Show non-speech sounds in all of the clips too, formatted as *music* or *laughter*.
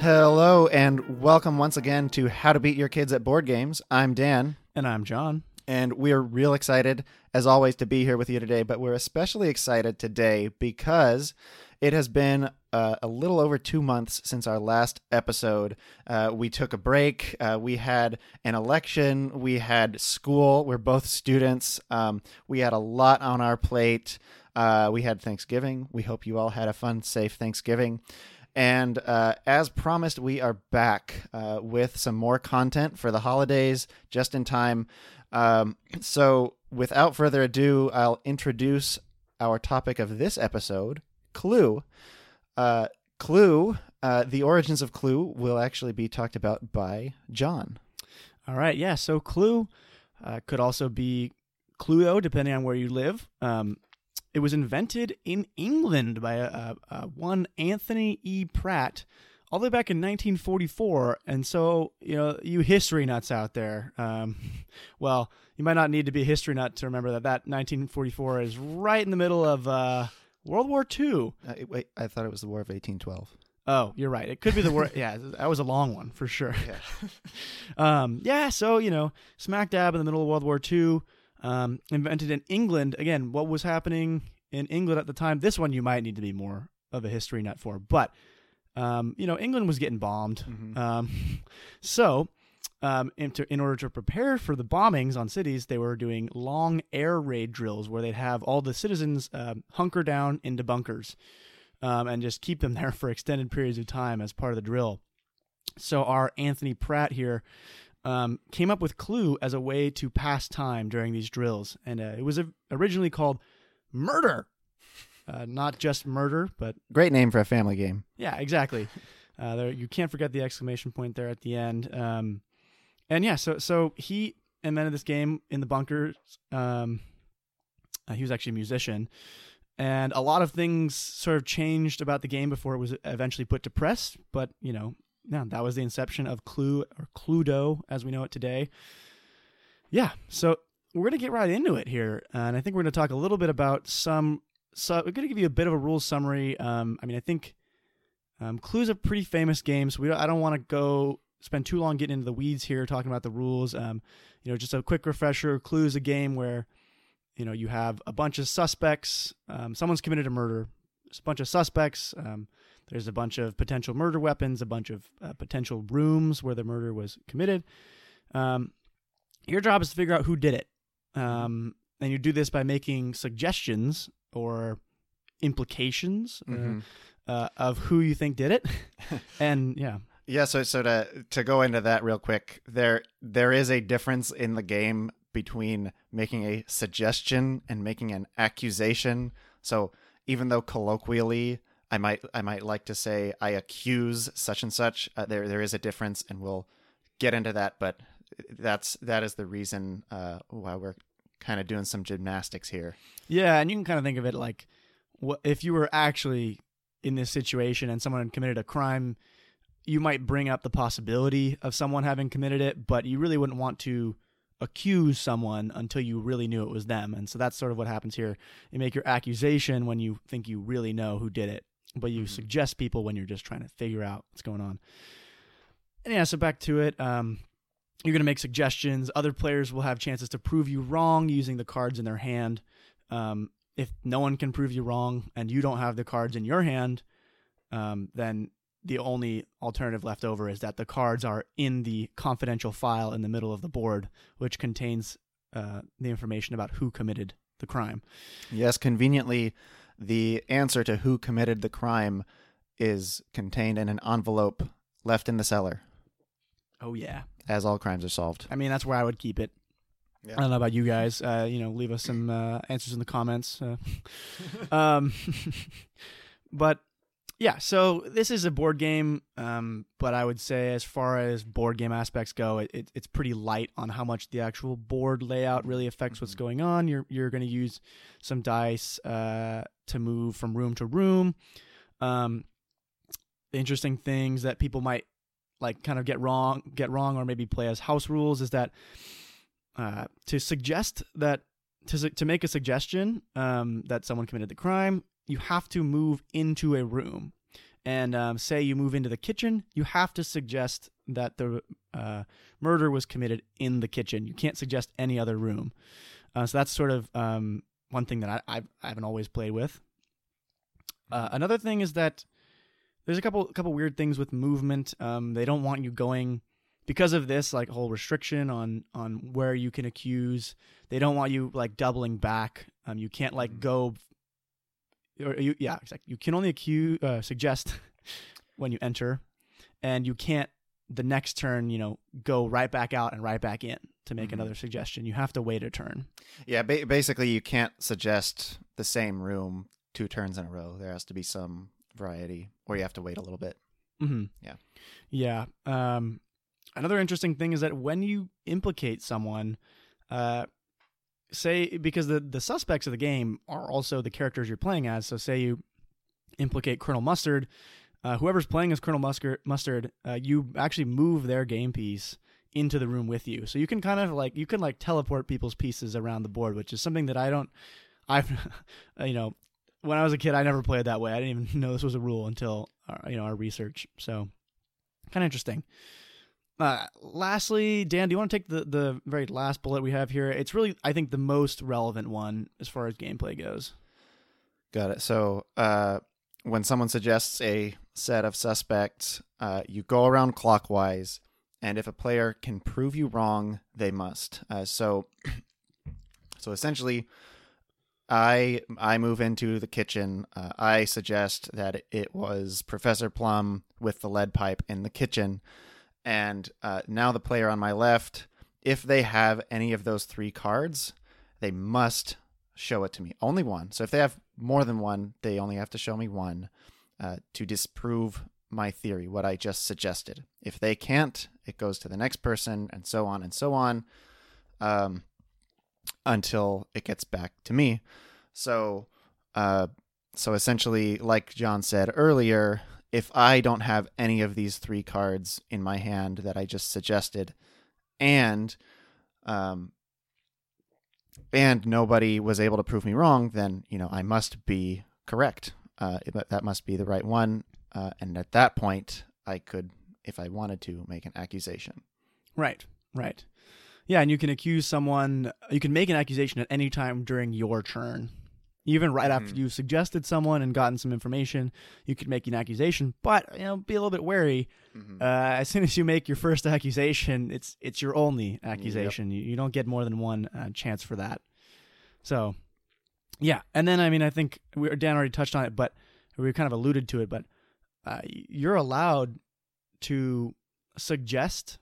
Hello and welcome once again to How to Beat Your Kids at Board Games. I'm Dan, And I'm John. and we're real excited, as always, to be here with you today. But we're especially excited today because it has been uh, a little over two months since our last episode. Uh, we took a break. Uh, we had an election. We had school. We're both students. Um, we had a lot on our plate. Uh, we had Thanksgiving. We hope you all had a fun, safe Thanksgiving. And uh, as promised, we are back uh, with some more content for the holidays just in time. Um, so, without further ado, I'll introduce our topic of this episode Clue. Uh, Clue, uh, the origins of Clue, will actually be talked about by John. All right, yeah. So Clue uh, could also be Cluedo, depending on where you live. Um, it was invented in England by a, a, a one Anthony E. Pratt, all the way back in 1944. And so, you know, you history nuts out there, um, *laughs* well, you might not need to be a history nut to remember that that 1944 is right in the middle of uh, World War II. Uh, wait, I thought it was the War of 1812. Oh, you're right. It could be the war. yeah, *laughs* that was a long one for sure. Yeah. *laughs* um, yeah. So you know, smack dab in the middle of World War II, um, invented in England. Again, what was happening in England at the time? This one you might need to be more of a history nut for, but um, you know, England was getting bombed. Mhm. Um, *laughs* so, um, in, to, in order to prepare for the bombings on cities, they were doing long air raid drills where they'd have all the citizens um, hunker down into bunkers um, and just keep them *laughs* there for extended periods of time as part of the drill. So, our Anthony Pratt here um, came up with Clue as a way to pass time during these drills. And uh, it was originally called Murder. Uh, not just murder, but Great name for a family game. yeah, exactly. *laughs* Uh, there, you can't forget the exclamation point there at the end. Um, and yeah, so so he invented this game in the bunkers. Um, uh, he was actually a musician, and a lot of things sort of changed about the game before it was eventually put to press. But you know, yeah, that was the inception of Clue or Cluedo as we know it today. Yeah, so we're gonna get right into it here, and I think we're gonna talk a little bit about some. So we're gonna give you a bit of a rules summary. Um, I mean, I think um, Clue's a pretty famous game, so we don't, I don't want to go spend too long getting into the weeds here talking about the rules. Um, you know, just a quick refresher. Clue's a game where you know you have a bunch of suspects. Um, someone's committed a murder. There's a bunch of suspects. Um, there's a bunch of potential murder weapons, a bunch of uh, potential rooms where the murder was committed. Um, your job is to figure out who did it. Um, and you do this by making suggestions or implications uh, Mhm. uh, of who you think did it. *laughs* and yeah, Yeah, so so to to go into that real quick, there there is a difference in the game between making a suggestion and making an accusation. So even though colloquially I might I might like to say I accuse such and such, uh, there there is a difference, and we'll get into that. But that's that is the reason uh, why we're kind of doing some gymnastics here. yeah, and you can kind of think of it like, what if you were actually in this situation and someone had committed a crime, you might bring up the possibility of someone having committed it, but you really wouldn't want to accuse someone until you really knew it was them. And so that's sort of what happens here. You make your accusation when you think you really know who did it, but you Mhm. suggest people when you're just trying to figure out what's going on. And yeah, so back to it. Um, you're going to make suggestions. Other players will have chances to prove you wrong using the cards in their hand. Um, if no one can prove you wrong and you don't have the cards in your hand, um, then the only alternative left over is that the cards are in the confidential file in the middle of the board, which contains uh, the information about who committed the crime. Yes, conveniently, the answer to who committed the crime is contained in an envelope left in the cellar, Oh yeah, as all crimes are solved. I mean that's where I would keep it. Yeah. I don't know about you guys. Uh, you know, leave us some uh, answers in the comments. Uh, *laughs* um, *laughs* but yeah, so this is a board game, um, but I would say as far as board game aspects go, it, it, it's pretty light on how much the actual board layout really affects what's Mhm. going on. You're you're going to use some dice uh, to move from room to room. Um, interesting things that people might like kind of get wrong, get wrong, or maybe play as house rules is that uh, to suggest that to to make a suggestion um, that someone committed the crime, you have to move into a room, and um, say you move into the kitchen, you have to suggest that the uh, murder was committed in the kitchen. You can't suggest any other room. Uh, so that's sort of um, one thing that I, I've, I haven't always played with. Uh, another thing is that there's a couple couple weird things with movement. Um, they don't want you going because of this like whole restriction on on where you can accuse. They don't want you like doubling back. Um, you can't like go. Or you yeah exactly. You can only accuse uh, suggest *laughs* when you enter, and you can't the next turn you know go right back out and right back in to make Mhm. another suggestion. You have to wait a turn. Yeah, ba- basically, you can't suggest the same room two turns in a row. There has to be some variety, or you have to wait a little bit. Mm-hmm. Yeah. Yeah. Um, another interesting thing is that when you implicate someone, uh, say because the the suspects of the game are also the characters you're playing as. So say you implicate Colonel Mustard, uh, whoever's playing as Colonel Mustard, Mustard, uh, you actually move their game piece into the room with you. So you can kind of like you can like teleport people's pieces around the board, which is something that I don't. *laughs* I've you know when I was a kid, I never played that way. I didn't even *laughs* know this was a rule until uh, you know our research. So kind of interesting. Uh, lastly, Dan, do you want to take the the very last bullet we have here? It's really, I think, the most relevant one as far as gameplay goes. Got it. So, uh, when someone suggests a set of suspects, uh, you go around clockwise, and if a player can prove you wrong, they must. Uh, so, *clears throat* so essentially, I I move into the kitchen. Uh, I suggest that it was Professor Plum with the lead pipe in the kitchen, and uh, now the player on my left, if they have any of those three cards, they must show it to me. Only one. So if they have more than one, they only have to show me one uh, to disprove my theory, what I just suggested. If they can't, it goes to the next person, and so on and so on, um, until it gets back to me. So, uh, so essentially, like John said earlier, if I don't have any of these three cards in my hand that I just suggested, and um, and nobody was able to prove me wrong, then you know I must be correct. Uh, that must be the right one, uh, and at that point, I could, if I wanted to, make an accusation. Right, right. Yeah, and you can accuse someone, you can make an accusation at any time during your turn. Even right after Mhm. you've suggested someone and gotten some information, you could make an accusation. But you know, be a little bit wary. Uh, *laughs* as soon as you make your first accusation, it's it's your only accusation. You, you don't get more than one uh, chance for that. So, yeah, and then I mean, I think we, Dan already touched on it, but we kind of alluded to it. But uh, you're allowed to suggest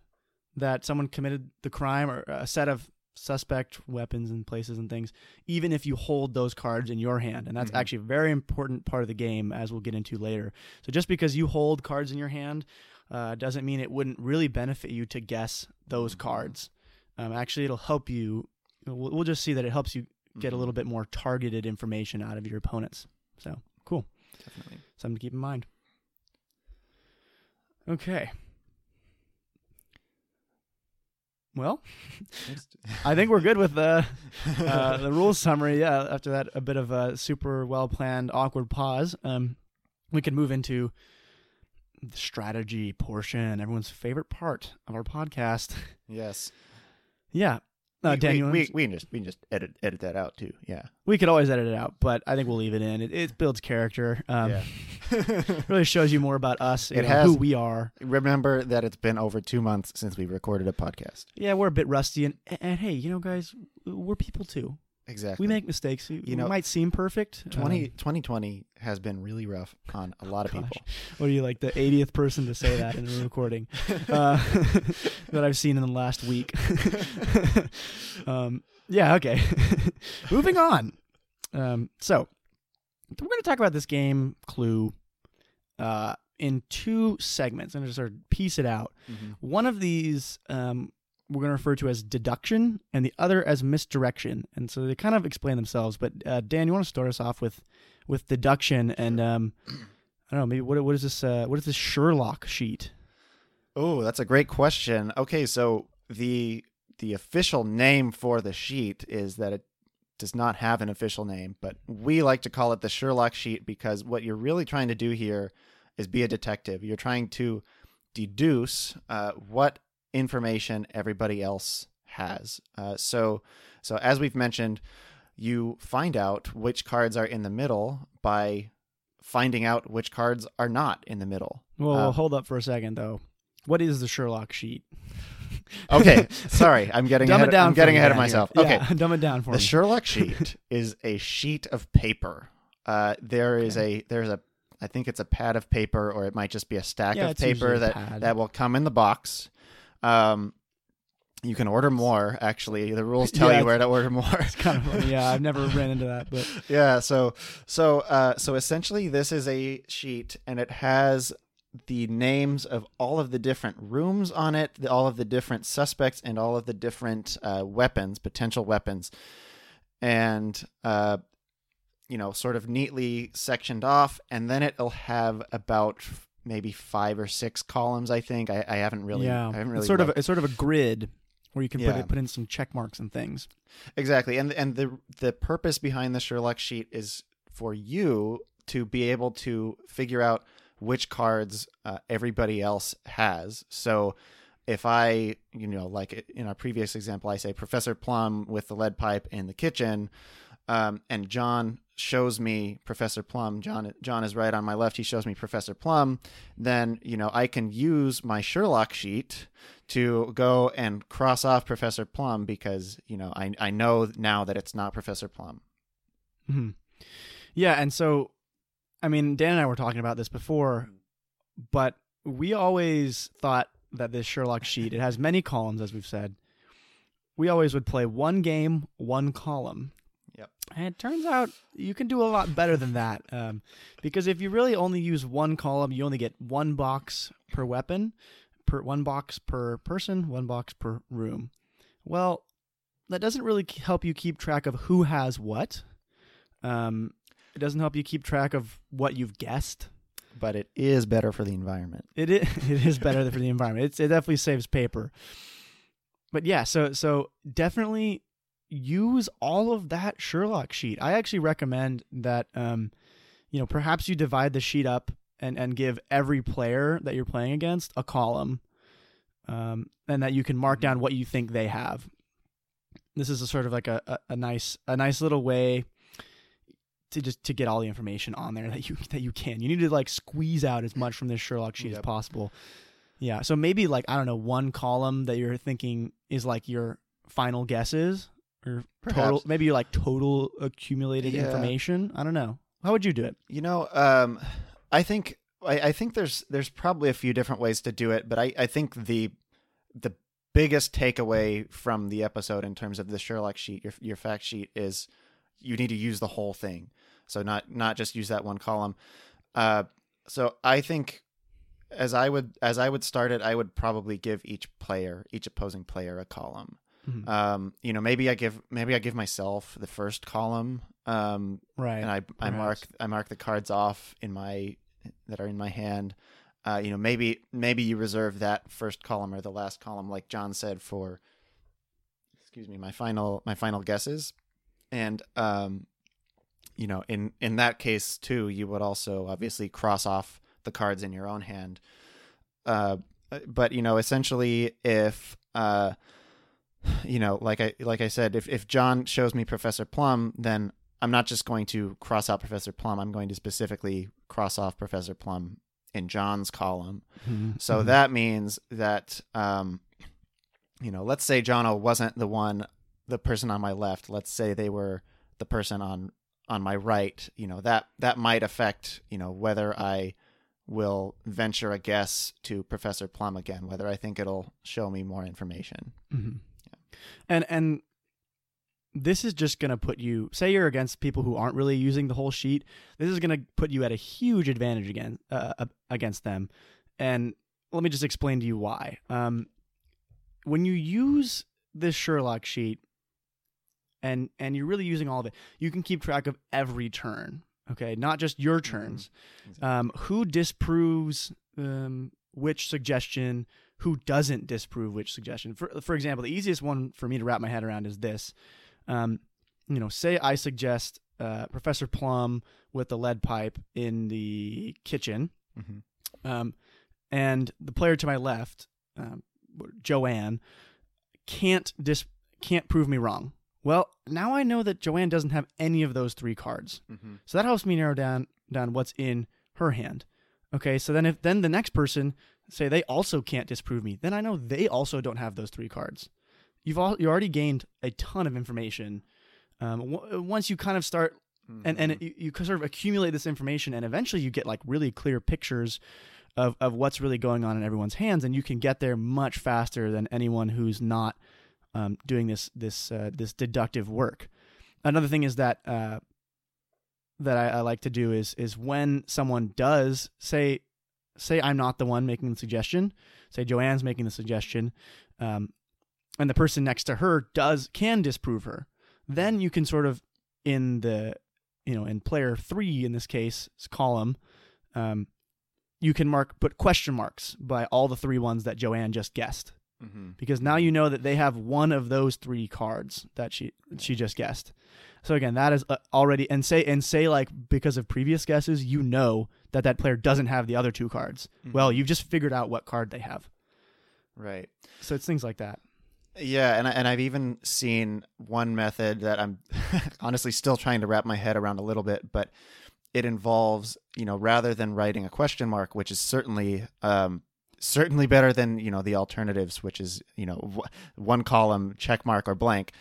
that someone committed the crime or a set of suspect weapons and places and things, even if you hold those cards in your hand. And that's Mhm. actually a very important part of the game, as we'll get into later. So just because you hold cards in your hand uh, doesn't mean it wouldn't really benefit you to guess those Mhm. cards. Um, actually, it'll help you. We'll, we'll just see that it helps you get a Mhm. little bit more targeted information out of your opponents. So cool. Definitely. Something to keep in mind. Okay. Well, *laughs* I think we're good with the uh, *laughs* the rules summary. Yeah, after that, a bit of a super well planned awkward pause. Um, we can move into the strategy portion, everyone's favorite part of our podcast. yes. Yeah, uh, we, Dan, we, we, we can just we can just edit edit that out too. Yeah. we could always edit it out, but I think we'll leave it in. It, it builds character. Um, yeah. *laughs* really shows you more about us, It know, has- who we are. Remember that it's been over two months since we recorded a podcast. Yeah, we're a bit rusty, and and hey, you know, guys, we're people too. Exactly. We make mistakes. We, You know, might seem perfect. 20, Um, 2020 has been really rough on a *laughs* lot of Gosh. people. what are you like the 80th person to say that in a recording *laughs* uh, *laughs* that I've seen in the last week? um, yeah. Okay. Moving on. Um, so we're going to talk about this game Clue uh, in two segments. I'm going to sort of piece it out. Mhm. One of these um, we're going to refer to as deduction, and the other as misdirection. And so they kind of explain themselves. But uh, Dan, you want to start us off with with deduction and um, I don't know, maybe what what is this? Uh, what is this Sherlock sheet? Oh, that's a great question. Okay, so the the official name for the sheet is that it does not have an official name, but we like to call it the Sherlock sheet because what you're really trying to do here is be a detective. You're trying to deduce uh, what information everybody else has. Uh, so, so as we've mentioned, you find out which cards are in the middle by finding out which cards are not in the middle. Well, Uh, hold up for a second though. What is the Sherlock sheet? *laughs* okay, *laughs* sorry, I'm getting dumb ahead, it down. I'm getting ahead of myself. here. Okay, Yeah, *laughs* dumb it down for me. the me. Sherlock sheet is a sheet of paper. Uh, there is a there's a I think it's a pad of paper, or it might just be a stack Yeah, of paper that that will come in the box. Um, you can order more. Actually, the rules tell Yeah, you where to order more. *laughs* It's kind of funny. Yeah, I've never ran into that, but *laughs* yeah. So so uh, so essentially, this is a sheet, and it has the names of all of the different rooms on it, the, all of the different suspects, and all of the different uh, weapons, potential weapons, and uh, you know, sort of neatly sectioned off, and then it'll have about maybe five or six columns. I think I, I haven't really, yeah, I haven't really it's sort of looked. it's sort of a grid where you can put Yeah. it, put in some check marks and things. Exactly, and and the the purpose behind the Sherlock sheet is for you to be able to figure out which cards uh, everybody else has. So, if I, you know, like in our previous example, I say Professor Plum with the lead pipe in the kitchen, um, and John shows me Professor Plum. John John is right on my left. He shows me Professor Plum. Then you know I can use my Sherlock sheet to go and cross off Professor Plum because you know I I know now that it's not Professor Plum. hmm Yeah, and so, I mean, Dan and I were talking about this before, but we always thought that this Sherlock sheet it has many columns, as we've said. We always would play one game, one column. Yep. And it turns out you can do a lot better than that, um, because if you really only use one column, you only get one box per weapon, per one box per person, one box per room. Well, that doesn't really help you keep track of who has what. Um, it doesn't help you keep track of what you've guessed. But it is better for the environment. It is, *laughs* it is better for the environment. It's, it definitely saves paper. But yeah, so so definitely use all of that Sherlock sheet. I actually recommend that um, you know, perhaps you divide the sheet up and and give every player that you're playing against a column. Um, and that you can mark down what you think they have. This is a sort of like a, a, a nice a nice little way to just to get all the information on there that you *laughs* that you can. You need to like squeeze out as much from this Sherlock sheet as possible. Yeah. So maybe like I don't know, one column that you're thinking is like your final guesses or total Perhaps. maybe like total accumulated Yeah. information. I don't know. How would you do it? You know, um, I think I, I think there's there's probably a few different ways to do it, but I, I think the the biggest takeaway from the episode in terms of the Sherlock sheet, your your fact sheet, is you need to use the whole thing. So not not just use that one column. Uh, so I think as I would as I would start it, I would probably give each player, each opposing player, a column. Mhm. Um, you know, maybe I give maybe I give myself the first column. Um, right. and I I mark. I mark the cards off in my that are in my hand. Uh, you know, maybe maybe you reserve that first column or the last column, like John said, for excuse me, my final my final guesses, and um, you know, in in that case too, you would also obviously cross off the cards in your own hand. Uh, but you know, essentially, if uh, you know, like I like I said, if if John shows me Professor Plum, then I'm not just going to cross out Professor Plum. I'm going to specifically cross off Professor Plum in John's column. Mhm. So Mhm. that means that, um, you know, let's say Jono wasn't the one, the person on my left. Let's say they were the person on on my right. You know that that might affect you know whether I will venture a guess to Professor Plum again. Whether I think it'll show me more information. Mhm. And and this is just going to put you say you're against people who aren't really using the whole sheet. This is going to put you at a huge advantage again uh, against them. And let me just explain to you why. Um, when you use this Sherlock sheet and and you're really using all of it, you can keep track of every turn. Okay, not just your turns. Um, who disproves um, which suggestion? Who doesn't disprove which suggestion? For for example, the easiest one for me to wrap my head around is this. Um, you know, say I suggest uh, Professor Plum with the lead pipe in the kitchen. Mm-hmm. Um, and the player to my left, um, Joanne, can't dis can't prove me wrong. Well, now I know that Joanne doesn't have any of those three cards, Mm-hmm. so that helps me narrow down down what's in her hand. Okay, so then if then the next person say they also can't disprove me, then I know they also don't have those three cards. You've all you already gained a ton of information. Um, w- once you kind of start and and it, you, you sort of accumulate this information and eventually you get like really clear pictures of, of what's really going on in everyone's hands and you can get there much faster than anyone who's not um, doing this this uh, this deductive work another thing is that uh, that I, I like to do is is when someone does say say I'm not the one making the suggestion say Joanne's making the suggestion um, and the person next to her does can disprove her then you can sort of in the you know in player three in this case column um, you can mark put question marks by all the three ones that joanne just guessed Mm-hmm. because now you know that they have one of those three cards that she she just guessed. So again that is uh, already and say and say like because of previous guesses you know that that player doesn't have the other two cards. Well you've just figured out what card they have. Right. so it's things like that. Yeah, and I, and I've even seen one method that I'm *laughs* honestly still trying to wrap my head around a little bit, but it involves you know rather than writing a question mark, which is certainly um, certainly better than you know the alternatives, which is you know w- one column check mark or blank.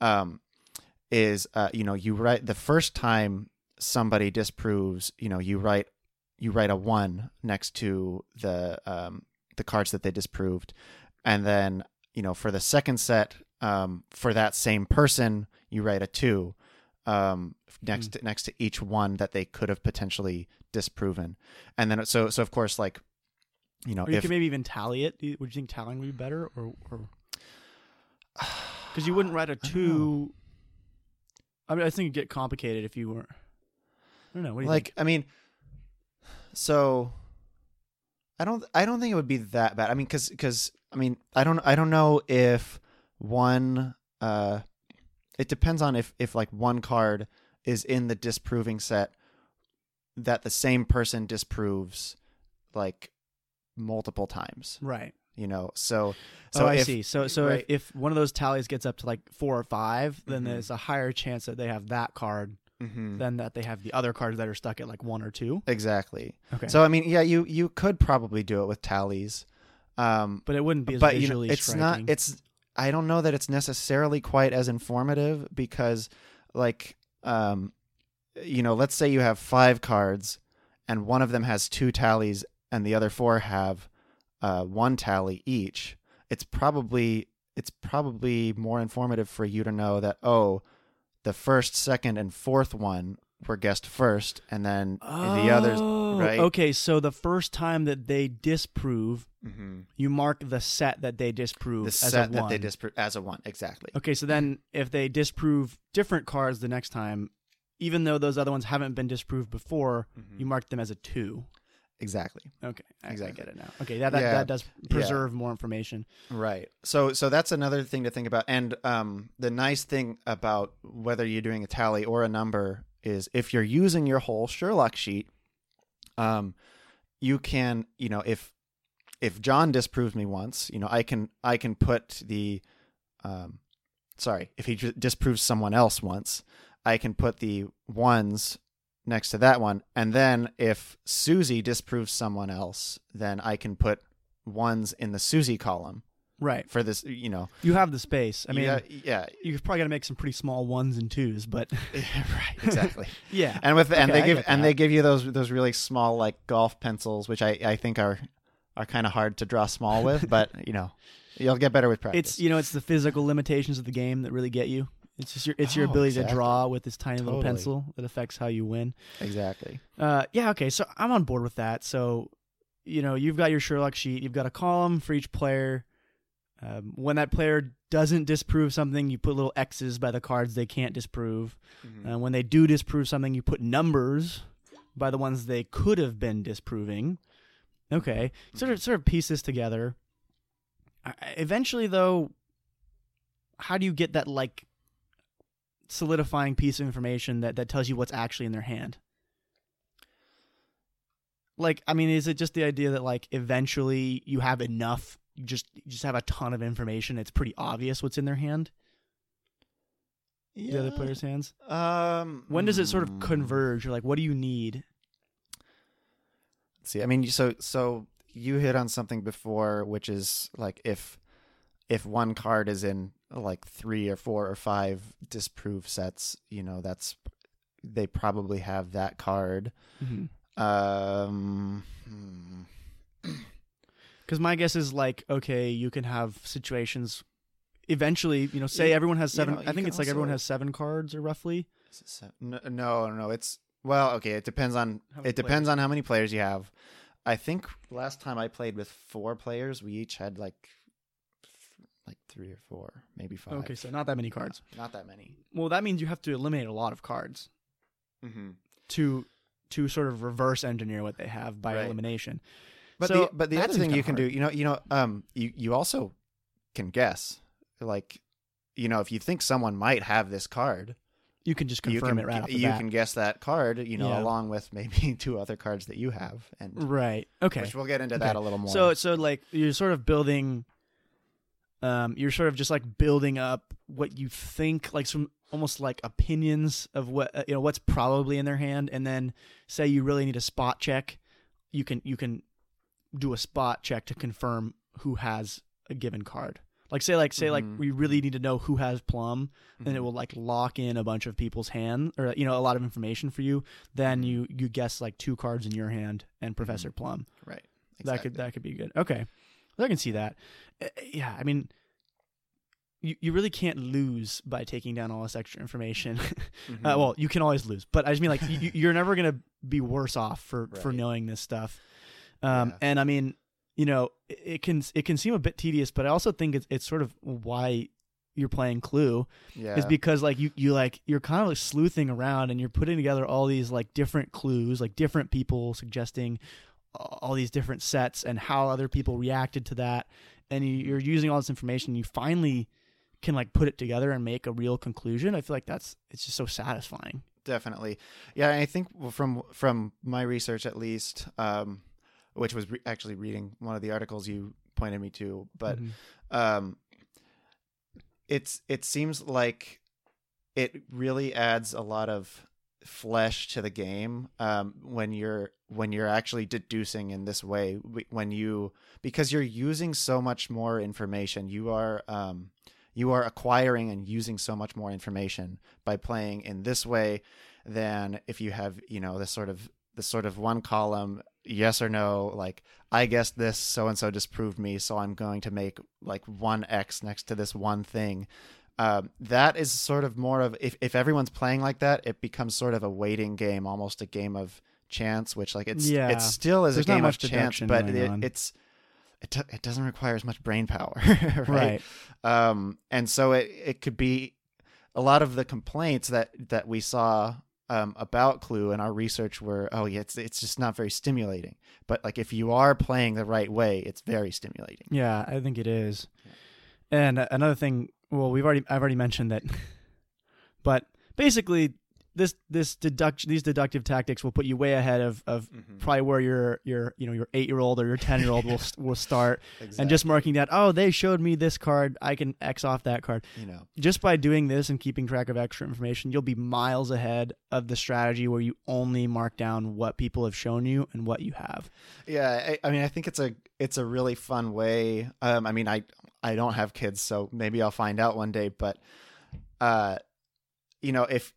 Um, is uh, you know you write the first time somebody disproves, you know you write you write a one next to the um, the cards that they disproved, and then you know for the second set um, for that same person you write a two um, next to, next to each one that they could have potentially disproven, and then so so of course like you know or you if could maybe even tally it would you think tallying would be better or or *sighs* because you wouldn't write a two I mean, I think it'd get complicated if you were. I don't know. What do you like I mean, so I don't I don't think it would be that bad. I mean, because because I mean I don't I don't know if one uh it depends on if if like one card is in the disproving set that the same person disproves like multiple times? Right. you know so So oh, I if, see. So so right. if, if one of those tallies gets up to like four or five, then Mhm. there's a higher chance that they have that card Mhm. than that they have the other cards that are stuck at like one or two. exactly Okay. so i mean yeah you you could probably do it with tallies um but it wouldn't be as but you know, it's striking. not it's i don't know that it's necessarily quite as informative because like um you know let's say you have five cards and one of them has two tallies and the other four have uh one tally each it's probably it's probably more informative for you to know that oh the first second and fourth one were guessed first and then the others Oh, right? Okay, so the first time that they disprove, mm-hmm. you mark the set that they disprove the as set a that one. they disprove as a one exactly Okay, so then if they disprove different cards the next time, even though those other ones haven't been disproved before, Mhm. you mark them as a two. Exactly Okay, I Exactly. get it now. Okay, that that, Yeah. that does preserve more information. Right. So so that's another thing to think about. And um, the nice thing about whether you're doing a tally or a number is if you're using your whole Sherlock sheet, um, you can you know if if John disproves me once, you know I can I can put the um, sorry if he disproves someone else once, I can put the ones next to that one, and then if Susie disproves someone else, then I can put ones in the Susie column Right. for this you know You have the space. I mean, yeah, yeah you've probably got to make some pretty small ones and twos, but *laughs* right exactly *laughs* yeah. and with and they I give and they give you those those really small like golf pencils which i i think are are kind of hard to draw small with *laughs* but you know you'll get better with practice It's you know it's the physical limitations of the game that really get you. It's just your it's your Oh, ability exactly. to draw with this tiny little pencil that affects how you win. exactly Uh, yeah, okay, so I'm on board with that. So, you know, you've got your Sherlock sheet. You've got a column for each player. Um, when that player doesn't disprove something, you put little X's by the cards they can't disprove. Mm-hmm. Uh, when they do disprove something, you put numbers by the ones they could have been disproving. Okay, sort of sort of piece this together. I- Eventually, though, how do you get that like solidifying piece of information that that tells you what's actually in their hand? like I mean, is it just the idea that like eventually you have enough, you just you just have a ton of information. It's pretty obvious what's in their hand, yeah. the other player's hands. Um, When does it sort of mm, converge? Or like, what do you need? See, I mean, so so you hit on something before, which is like if if one card is in like three or four or five disprove sets, you know, that's they probably have that card. Mm-hmm. Um, hmm. Because my guess is like, okay, you can have situations. Eventually, you know, say You- everyone has you seven. know, I think it's like everyone has seven cards, or roughly. Is it se- No, no, no, it's well, okay. It depends on it depends players? on how many players you have. I think last time I played with four players, we each had like like three or four, maybe five. Okay, so not that many cards. not that many. Well, that means you have to eliminate a lot of cards Mm-hmm. to to sort of reverse engineer what they have by Right. elimination. But So the but the other thing you can hard. do, you know, you know, um, you you also can guess, like, you know, if you think someone might have this card, You can just you confirm can it right off the you bat. can guess that card, you know, Yeah. along with maybe *laughs* two other cards that you have, and Right. Okay. which we'll get into Okay. that a little more. So so like you're sort of building um you're sort of just like building up what you think like some almost like opinions of what uh, you know what's probably in their hand and then say you really need a spot check you can you can do a spot check to confirm who has a given card like say like say like Mhm. we really need to know who has plum and it Mhm. will like lock in a bunch of people's hand or you know a lot of information for you then Mhm. you you guess like two cards in your hand and professor plum right. that could that could be good. Okay, I can see that. Uh, yeah, I mean, you you really can't lose by taking down all this extra information. Mhm. *laughs* uh, well, you can always lose, but I just mean like you, *laughs* you're never gonna be worse off for for knowing this stuff. Um, Yeah. and I mean, you know, it, it can it can seem a bit tedious, but I also think it's it's sort of why you're playing Clue yeah, is because like you you like you're kind of like sleuthing around and you're putting together all these like different clues, like different people suggesting all these different sets and how other people reacted to that, and you, you're using all this information. You finally can like put it together and make a real conclusion. I feel like that's it's just so satisfying. definitely. Yeah, I think from from my research at least, um, which was re- actually reading one of the articles you pointed me to, but Mhm. um, it's it seems like it really adds a lot of flesh to the game um, when you're when you're actually deducing in this way when you because you're using so much more information you are um, you are acquiring and using so much more information by playing in this way than if you have you know this sort of this sort of one column yes or no like i guess this so and so disproved me so i'm going to make like one x next to this one thing um, that is sort of more of if, if everyone's playing like that it becomes sort of a waiting game almost a game of chance which like it's Yeah. it still is There's a game much of chance but it, it's it, do- it doesn't require as much brain power *laughs* right, Right. um, and so it, it could be a lot of the complaints that that we saw um, about Clue and our research were, oh yeah, it's it's just not very stimulating. But like if you are playing the right way, it's very stimulating. Yeah, I think it is. And another thing, well, we've already I've already mentioned that, *laughs* but basically this this deduction these deductive tactics will put you way ahead of of probably where your your you know your eight year old or your ten year old will *laughs* will start exactly. and just marking that oh they showed me this card I can X off that card you know, just by doing this and keeping track of extra information you'll be miles ahead of the strategy where you only mark down what people have shown you and what you have yeah. I, I mean, I think it's a it's a really fun way. Um, I mean, I I don't have kids, so maybe I'll find out one day. But uh, you know, if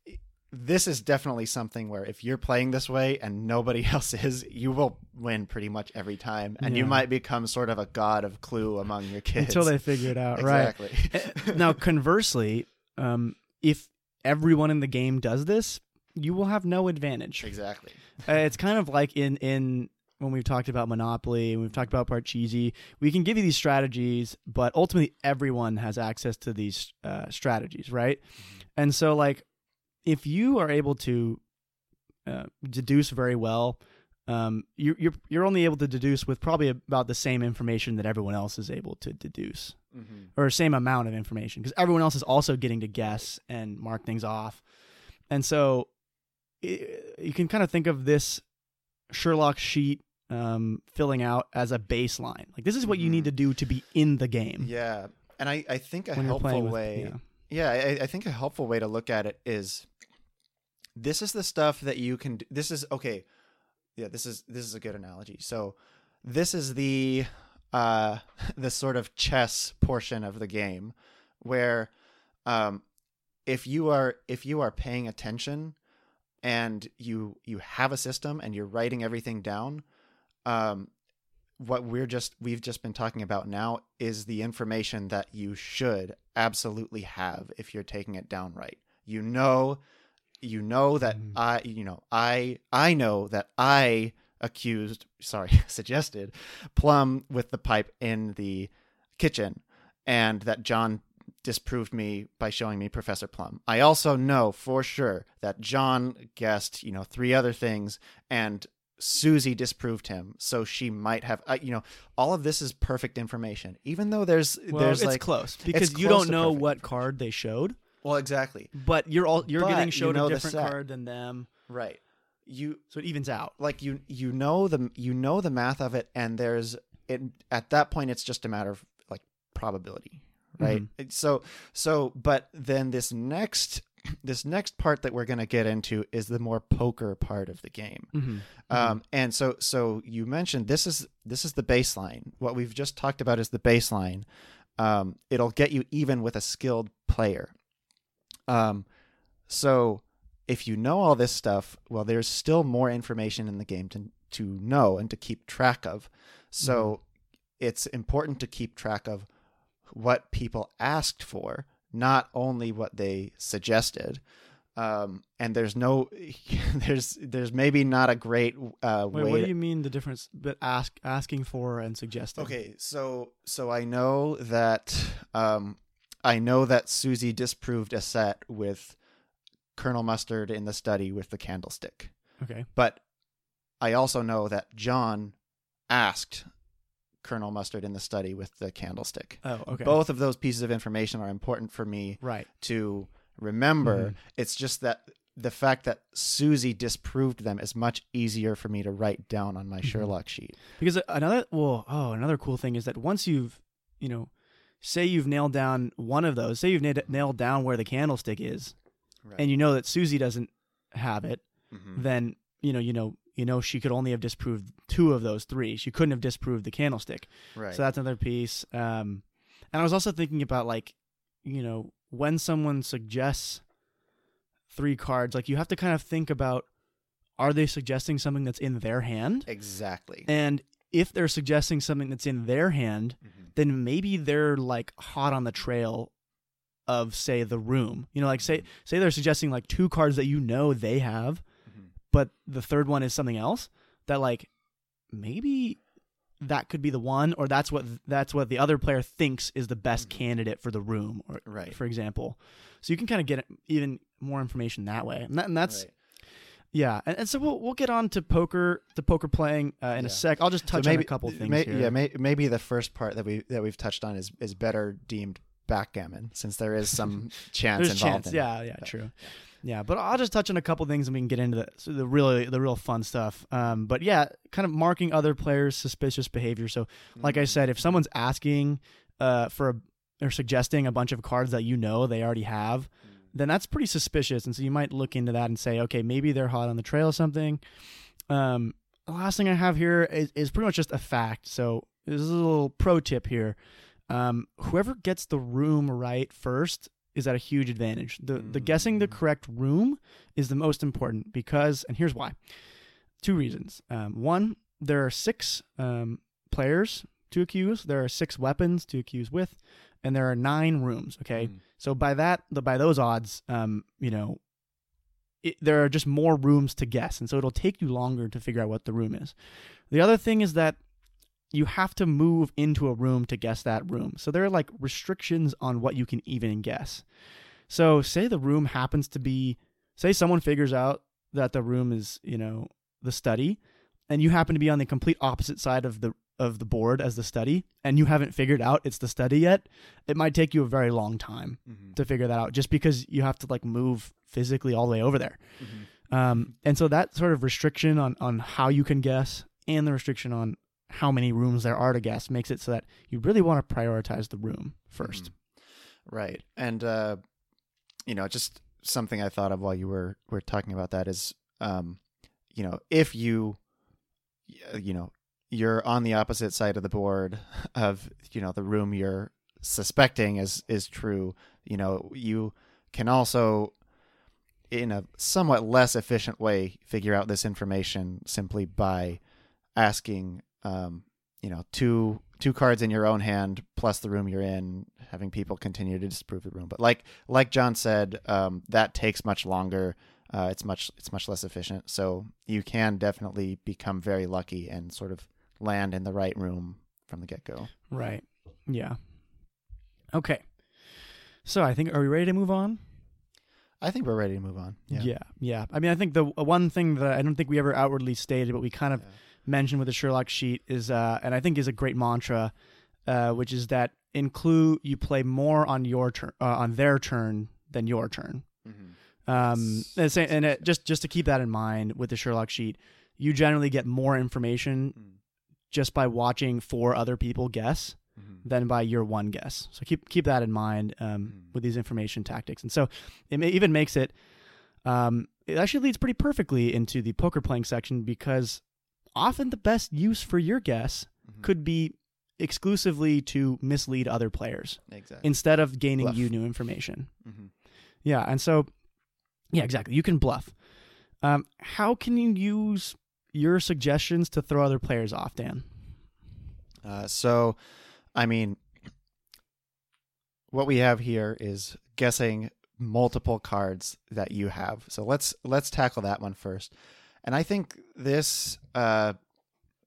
this is definitely something where if you're playing this way and nobody *laughs* else is, you will win pretty much every time, and you might become sort of a god of Clue among your kids until they figure it out right exactly. Uh, now conversely um, if everyone in the game does this you will have no advantage exactly. uh, it's kind of like in in when we've talked about monopoly and we've talked about parcheesi we can give you these strategies but ultimately everyone has access to these uh, strategies right and so like if you are able to uh, deduce very well um, you, you're you're only able to deduce with probably about the same information that everyone else is able to deduce Mm-hmm. or same amount of information because everyone else is also getting to guess and mark things off. And so i you can kind of think of this Sherlock sheet um, filling out as a baseline. Like this is what you need Mhm. to do to be in the game. Yeah, and I, I think a when helpful playing with, way. yeah. Yeah, I, I think a helpful way to look at it is this is the stuff that you can. This is okay. Yeah, this is this is a good analogy. So, this is the uh *laughs* the sort of chess portion of the game where um if you are if you are paying attention and you you have a system and you're writing everything down um what we're just we've just been talking about now is the information that you should absolutely have if you're taking it down right. You know you know that Mhm. I you know I I know that I accused sorry *laughs* suggested Plum with the pipe in the kitchen and that John disproved me by showing me Professor Plum. I also know for sure that John guessed, you know, three other things and Susie disproved him, so she might have. Uh, you know, all of this is perfect information. Even though there's Well, there's it's like close because you close don't know what card they showed, well, exactly but you're all you're But getting you showed know a different card than them, right. You so it evens out. like you you know the you know the math of it, and there's it at that point. It's just a matter of like probability, right? Mm-hmm. So so, but then this next this next part that we're going to get into is the more poker part of the game. Mm-hmm. Um, and so, so you mentioned this is this is the baseline. What we've just talked about is the baseline. Um, it'll get you even with a skilled player. Um, so if you know all this stuff, well, there's still more information in the game to to know and to keep track of. So it's important to keep track of what people asked for, not only what they suggested. Um, and there's no, *laughs* there's there's maybe not a great uh, Wait, way. what do you mean the difference? But ask asking for and suggesting. Okay, so so I know that um, I know that Susie disproved a set with Colonel Mustard in the study with the candlestick, Okay. but I also know that John asked Colonel Mustard in the study with the candlestick. Oh, okay. Both of those pieces of information are important for me Right. to remember. Mhm. It's just that the fact that Susie disproved them is much easier for me to write down on my Mhm. Sherlock sheet. Because another well, oh, another cool thing is that once you've, you know, say you've nailed down one of those, say you've na- nailed down where the candlestick is, Right. and you know that Susie doesn't have it, Mhm. then you know, you know, you know, she could only have disproved two of those three. She couldn't have disproved the candlestick. Right. So that's another piece. Um, and I was also thinking about like, you know, when someone suggests three cards, like you have to kind of think about, are they suggesting something that's in their hand? exactly. And if they're suggesting something that's in their hand, Mhm. then maybe they're like hot on the trail of say the room. You know, like say say they're suggesting like two cards that you know they have. But the third one is something else that like maybe that could be the one or that's what that's what the other player thinks is the best Mhm. candidate for the room or Right. for example. So you can kind of get even more information that way. And, that, and that's Right. yeah. And, and so we'll we'll get on to poker the poker playing uh, in Yeah. a sec. I'll just So touch on a couple things may- here. Yeah, may, maybe the first part that we that we've touched on is is better deemed backgammon since there is some *laughs* chance There's involved. chance. in. Yeah, yeah, true. Yeah, but I'll just touch on a couple things and we can get into the so the really the real fun stuff. Um, but yeah, kind of marking other players' suspicious behavior. So, like I Mhm. said, if someone's asking uh, for a, or suggesting a bunch of cards that you know they already have, then that's pretty suspicious. And so you might look into that and say, okay, maybe they're hot on the trail or something. Um, the last thing I have here is, is pretty much just a fact. So this is a little pro tip here. Um, whoever gets the room right first is at a huge advantage. The the guessing the Mm. correct room is the most important because, and here's why. Two reasons. Um, one, there are six um, players to accuse. There are six weapons to accuse with, and there are nine rooms. Okay, Mm. so by that, the, by those odds, um, you know, it, there are just more rooms to guess, and so it'll take you longer to figure out what the room is. The other thing is that you have to move into a room to guess that room. So there are like restrictions on what you can even guess. So say the room happens to be, say someone figures out that the room is, you know, the study, and you happen to be on the complete opposite side of the of the board as the study, and you haven't figured out it's the study yet. It might take you a very long time Mhm. to figure that out, just because you have to like move physically all the way over there. Mhm. Um, and so that sort of restriction on, on how you can guess and the restriction on how many rooms there are to guess makes it so that you really want to prioritize the room 1st Mhm. Right. And uh you know, just something I thought of while you were were talking about that is um you know, if you you know, you're on the opposite side of the board of, you know, the room you're suspecting is is true, you know, you can also in a somewhat less efficient way figure out this information simply by asking um you know two two cards in your own hand plus the room you're in having people continue to disprove the room but like like john said um, that takes much longer uh, it's much it's much less efficient so you can definitely become very lucky and sort of land in the right room from the get-go Right. Yeah. Okay. So I think are we ready to move on? i think we're ready to move on yeah Yeah. yeah. I mean, I think the uh, one thing that I don't think we ever outwardly stated, but we kind of Yeah. Mentioned with the Sherlock sheet is, uh, and I think is a great mantra, uh, which is that in Clue you play more on your turn, uh, on their turn than your turn. Mhm. Um, and, say- and it, just just to keep that in mind with the Sherlock sheet, you generally get more information Mm. just by watching four other people guess Mhm. than by your one guess. So keep keep that in mind um, Mm. with these information tactics. And so it may, even makes it um, it actually leads pretty perfectly into the poker playing section because often the best use for your guess Mhm. could be exclusively to mislead other players exactly instead of gaining Bluff. you new information. Mhm. Yeah, and so yeah, exactly. You can bluff. Um, how can you use your suggestions to throw other players off, Dan? Uh, so, I mean, what we have here is guessing multiple cards that you have. So let's let's tackle that one first. And I think this uh,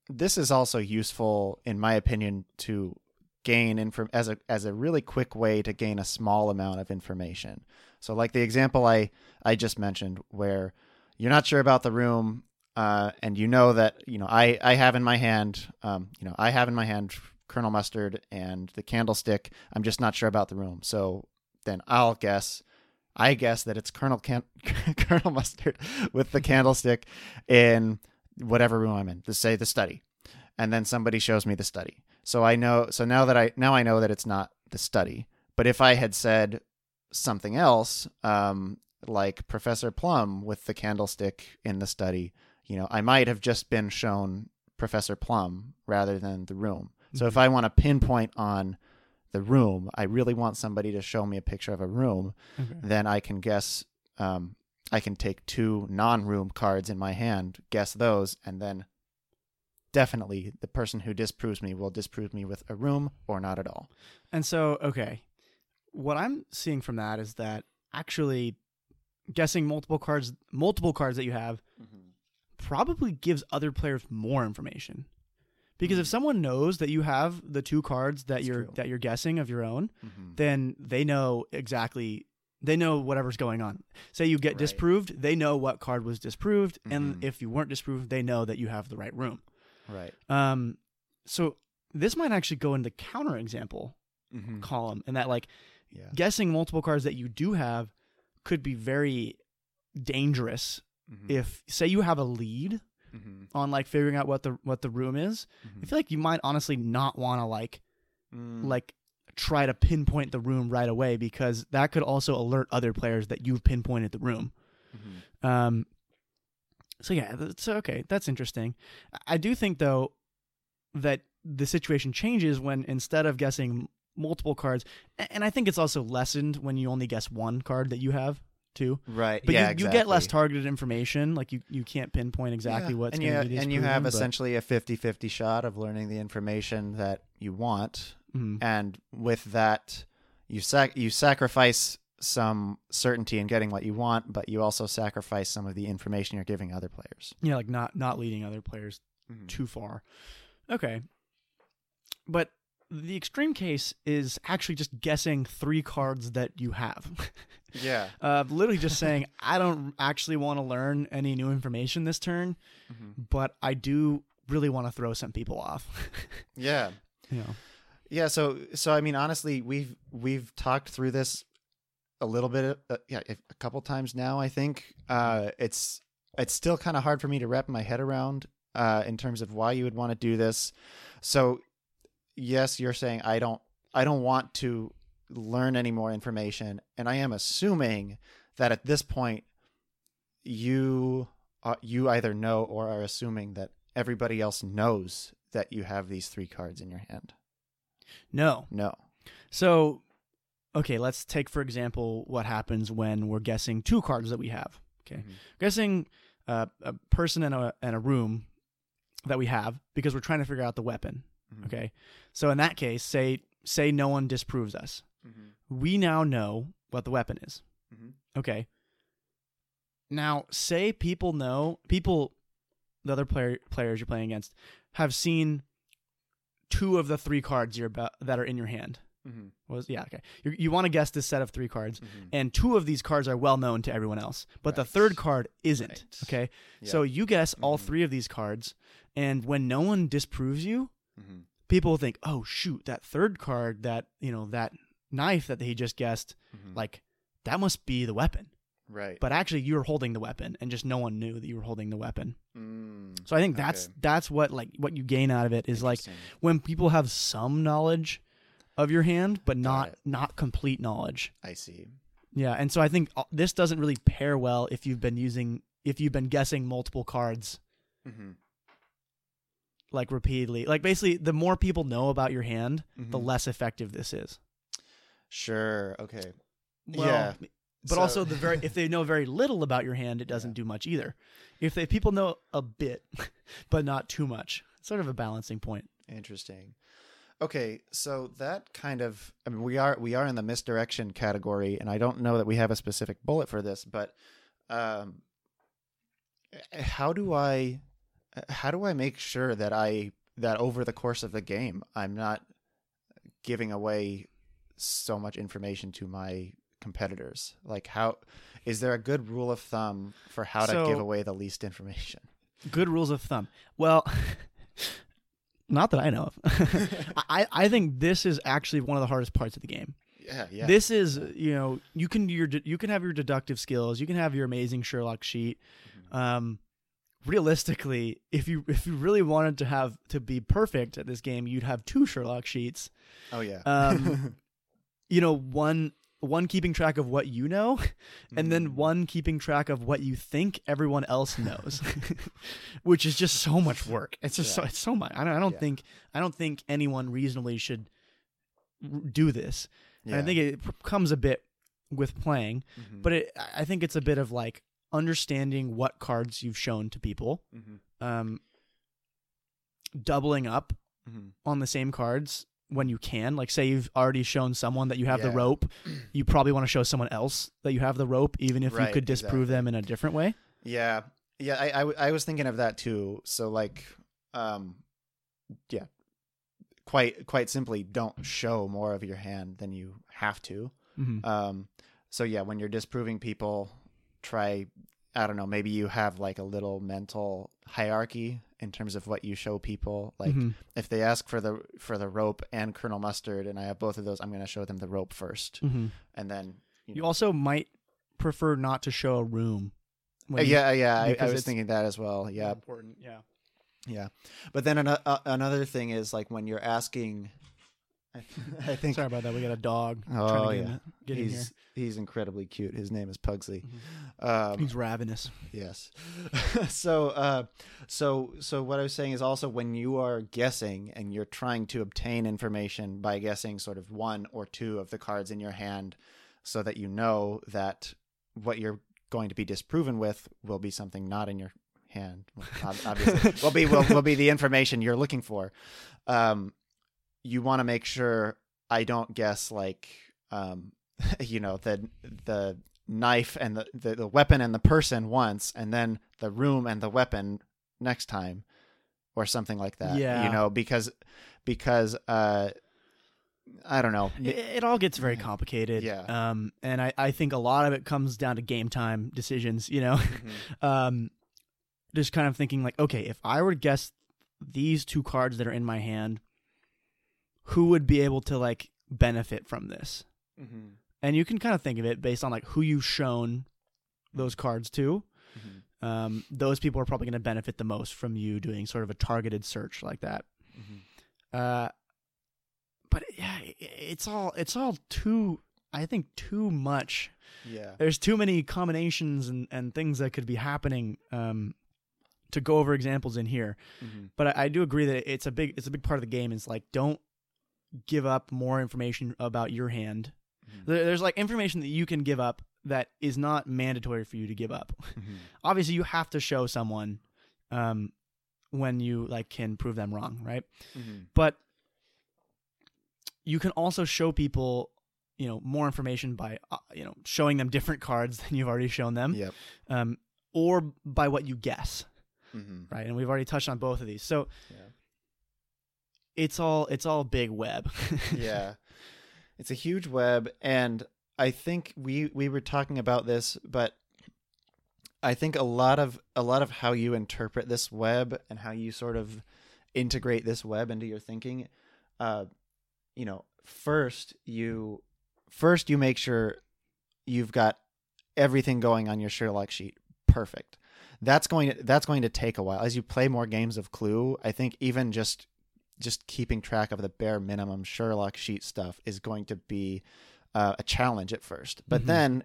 this is also useful, in my opinion, to gain inform as a as a really quick way to gain a small amount of information. So, like the example I I just mentioned, where you're not sure about the room, uh, and you know that you know I I have in my hand, um, you know I have in my hand Colonel Mustard and the candlestick. I'm just not sure about the room, so then I'll guess. I guess that it's Colonel Can- *laughs* Colonel Mustard with the candlestick in whatever room I'm in. To say the study, and then somebody shows me the study. So I know. So now that I now I know that it's not the study. But if I had said something else, um, like Professor Plum with the candlestick in the study, you know, I might have just been shown Professor Plum rather than the room. So if I want to pinpoint on the room, I really want somebody to show me a picture of a room, Okay. then I can guess. Um, I can take two non-room cards in my hand, guess those, and then definitely the person who disproves me will disprove me with a room or not at all. And so, okay, what I'm seeing from that is that actually guessing multiple cards, multiple cards that you have, probably gives other players more information. Because if someone knows that you have the two cards that That's you're true. that you're guessing of your own, Mhm. then they know exactly they know whatever's going on. Say you get Right. disproved, they know what card was disproved, and Mhm. if you weren't disproved, they know that you have the right room. Right. Um, so this might actually go in the counter example Mm-hmm. column, and that like Yeah. guessing multiple cards that you do have could be very dangerous Mhm. if say you have a lead Mhm. on like figuring out what the what the room is Mhm. i feel like you might honestly not want to like Mm. like try to pinpoint the room right away because that could also alert other players that you've pinpointed the room Mhm. um so yeah that's okay that's interesting i do think though that the situation changes when instead of guessing multiple cards and i think it's also lessened when you only guess one card that you have too. Right. but yeah, you, you get less targeted information. Like you, you can't pinpoint exactly Yeah, what's and going you to be and you have but- essentially a 50-50 shot of learning the information that you want. Mhm. and with that you sac- you sacrifice some certainty in getting what you want but you also sacrifice some of the information you're giving other players. Yeah like not not leading other players too far. Okay. But the extreme case is actually just guessing three cards that you have. *laughs* Yeah. Uh, literally just saying *laughs* i don't actually want to learn any new information this turn but i do really want to throw some people off. *laughs* Yeah. You know. Yeah so so i mean honestly we've we've talked through this a little bit uh, yeah a couple times now i think. Uh it's it's still kind of hard for me to wrap my head around uh, in terms of why you would want to do this. So, yes, you're saying I don't I don't want to learn any more information, and I am assuming that at this point you uh, you either know or are assuming that everybody else knows that you have these three cards in your hand. No. No. So, okay, let's take for example what happens when we're guessing two cards that we have. Okay, Mhm. guessing uh, a person in a in a room that we have because we're trying to figure out the weapon. Mhm. Okay, so in that case, say say no one disproves us, Mhm. we now know what the weapon is. Mhm. Okay. Now, say people know people, the other player players you're playing against, have seen two of the three cards you're about, that are in your hand. Mhm. Was yeah okay. You you want to guess this set of three cards, Mhm. and two of these cards are well known to everyone else, but the third card isn't. Right. Okay, Yeah. so you guess all Mhm. three of these cards, and when no one disproves you, Mhm. people think, "Oh shoot, that third card, that you know that knife that he just guessed, Mhm. like that must be the weapon." right. But actually, you were holding the weapon, and just no one knew that you were holding the weapon. Mm. So I think that's Okay. that's what like what you gain out of it is like when people have some knowledge of your hand, but not not complete knowledge. I see. Yeah, and so I think uh, this doesn't really pair well if you've been using if you've been guessing multiple cards Mm-hmm. Like repeatedly. Like basically, the more people know about your hand, the Mhm. less effective this is. Sure. Okay. Well, Yeah. But So- also the very if they know very little about your hand, it doesn't Yeah. do much either. If they people know a bit, *laughs* but not too much, sort of a balancing point. Interesting. Okay, so that kind of I mean we are we are in the misdirection category and I don't know that we have a specific bullet for this, but um how do I how do I make sure that I that over the course of the game I'm not giving away so much information to my competitors? Like how is there a good rule of thumb for how to give away the least information? Good rules of thumb. Well, *laughs* not that I know of. *laughs* I I think this is actually one of the hardest parts of the game. Yeah, yeah. This is you know you can your you can have your deductive skills, you can have your amazing Sherlock sheet. Mm-hmm. Um, realistically, if you if you really wanted to have to be perfect at this game, you'd have two Sherlock sheets. oh yeah. Um, *laughs* you know, one one keeping track of what you know, and then Mm. one keeping track of what you think everyone else knows, *laughs* which is just so much work. It's just so it's so much. I don't I don't Yeah. think I don't think anyone reasonably should r- do this. And I think it comes a bit with playing, Mhm. but it, I think it's a bit of like understanding what cards you've shown to people, Mhm. um, doubling up Mhm. on the same cards when you can. Like, say you've already shown someone that you have the rope, *clears throat* you probably want to show someone else that you have the rope, even if you could disprove exactly. them in a different way. Yeah, yeah. I, I w- I was thinking of that too. So like, um, yeah, quite quite simply, don't show more of your hand than you have to. Mm-hmm. Um, so yeah, when you're disproving people, try. I don't know. Maybe you have like a little mental hierarchy in terms of what you show people. Like Mhm. if they ask for the for the rope and Colonel Mustard, and I have both of those, I'm going to show them the rope first, Mhm. and then you, you know, also might prefer not to show a room. Uh, you- yeah, yeah. I, I was thinking that as well. Yeah, important. Yeah. Yeah, but then an- uh, another thing is like when you're asking, I, *laughs* I think Sorry about that. We got a dog Oh, trying to get, yeah. in, get in he's here. he's incredibly cute. His name is Pugsley. Mhm. Um, He's ravenous. yes. *laughs* so uh, so so what I was saying is also when you are guessing and you're trying to obtain information by guessing sort of one or two of the cards in your hand, so that you know that what you're going to be disproven with will be something not in your hand. Well, obviously, will be will, will be the information you're looking for. Um, you want to make sure I don't guess like um, *laughs* you know the the knife and the, the the weapon and the person once, and then the room and the weapon next time, or something like that. Yeah. you know because because uh, I don't know. It, it all gets very complicated. Yeah. Um, and I, I think a lot of it comes down to game time decisions, you know? Mhm. *laughs* um, just kind of thinking like, okay, if I were to guess these two cards that are in my hand, who would be able to like benefit from this? Mhm. And you can kind of think of it based on like who you've shown those cards to. Mhm. um, those people are probably going to benefit the most from you doing sort of a targeted search like that. Uh, but yeah, it's all it's all too. I think too much. Yeah. There's too many combinations and, and things that could be happening. Um, to go over examples in here, Mhm. but I, I do agree that it's a big it's a big part of the game. Is like don't give up more information about your hand. Mhm. There's like information that you can give up that is not mandatory for you to give up. Mhm. *laughs* Obviously, you have to show someone um, when you like can prove them wrong, right? Mhm. But you can also show people, you know, more information by uh, you know showing them different cards *laughs* than you've already shown them, Yep. um, or by what you guess, Mhm. right? And we've already touched on both of these, so Yeah. It's all it's all big web. *laughs* yeah. It's a huge web and i think we we were talking about this but i think a lot of a lot of how you interpret this web and how you sort of integrate this web into your thinking uh you know first you first you make sure you've got everything going on your sherlock sheet perfect. That's going to that's going to take a while. As you play more games of clue i think even just just keeping track of the bare minimum Sherlock sheet stuff is going to be uh, a challenge at first. But Mhm. then,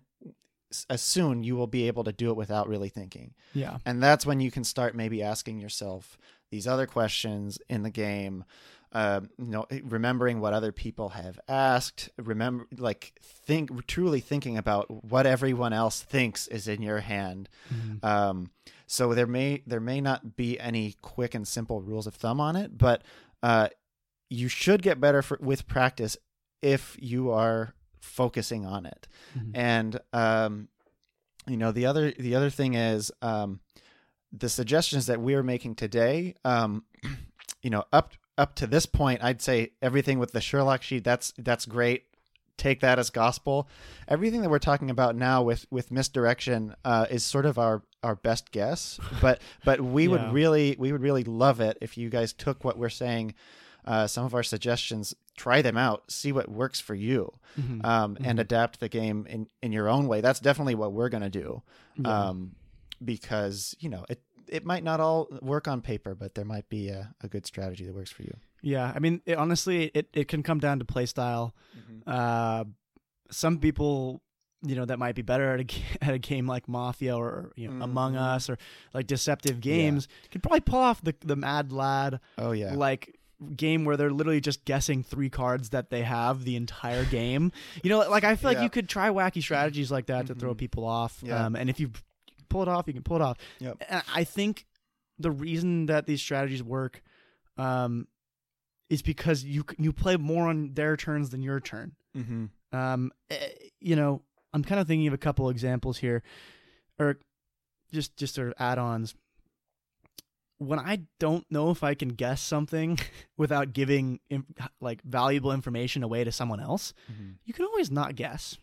as soon you will be able to do it without really thinking, yeah, and that's when you can start maybe asking yourself these other questions in the game. Uh, you know, remembering what other people have asked. Remember, like think truly thinking about what everyone else thinks is in your hand. Mhm. Um, so there may there may not be any quick and simple rules of thumb on it, but uh, you should get better for, with practice if you are focusing on it. Mhm. And um, you know the other the other thing is um, the suggestions that we are making today. Um, *clears throat* you know up up to this point, I'd say everything with the Sherlock sheet that's that's great. Take that as gospel. Everything that we're talking about now with with misdirection uh, is sort of our our best guess. But but we Yeah. would really we would really love it if you guys took what we're saying, uh, some of our suggestions, try them out, see what works for you Mhm. um, and Mhm. adapt the game in, in your own way. That's definitely what we're going to do. Yeah. Um, because, you know, it, it might not all work on paper, but there might be a, a good strategy that works for you. Yeah, I mean, it, honestly, it, it can come down to play style. Uh, some people, you know, that might be better at a *laughs* at a game like Mafia or you know, Among Mhm. Us or like deceptive games can probably pull off the the Mad Lad Oh, yeah. like game where they're literally just guessing three cards that they have the entire game. *laughs* You know, like I feel like you could try wacky strategies like that to throw Mhm. people off. Yeah. Um, and if you pull it off, you can pull it off. Yep. And I think the reason that these strategies work, um, is because you you play more on their turns than your turn. Mm-hmm. Um, eh, you know, I'm kind of thinking of a couple examples here, or just just sort of add-ons. When I don't know if I can guess something *laughs* without giving like valuable information away to someone else, you can always not guess.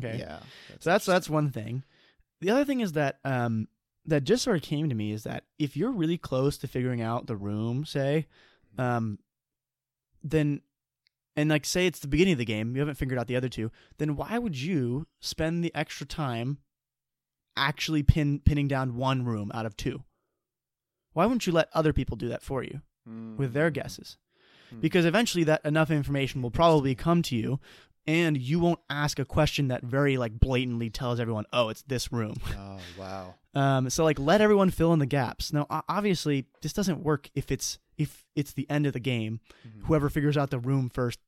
Okay, Yeah. so that's that's one thing. The other thing is that um that just sort of came to me is that if you're really close to figuring out the room, say, um, then and like say it's the beginning of the game, you haven't figured out the other two, then why would you spend the extra time actually pin pinning down one room out of two? Why wouldn't you let other people do that for you with their guesses? Hmm. Because eventually that enough information will probably come to you and you won't ask a question that very like blatantly tells everyone, "Oh, it's this room." Oh, wow. *laughs* Um, so like let everyone fill in the gaps. Now, obviously, this doesn't work if it's if it's the end of the game. Mhm. Whoever figures out the room first,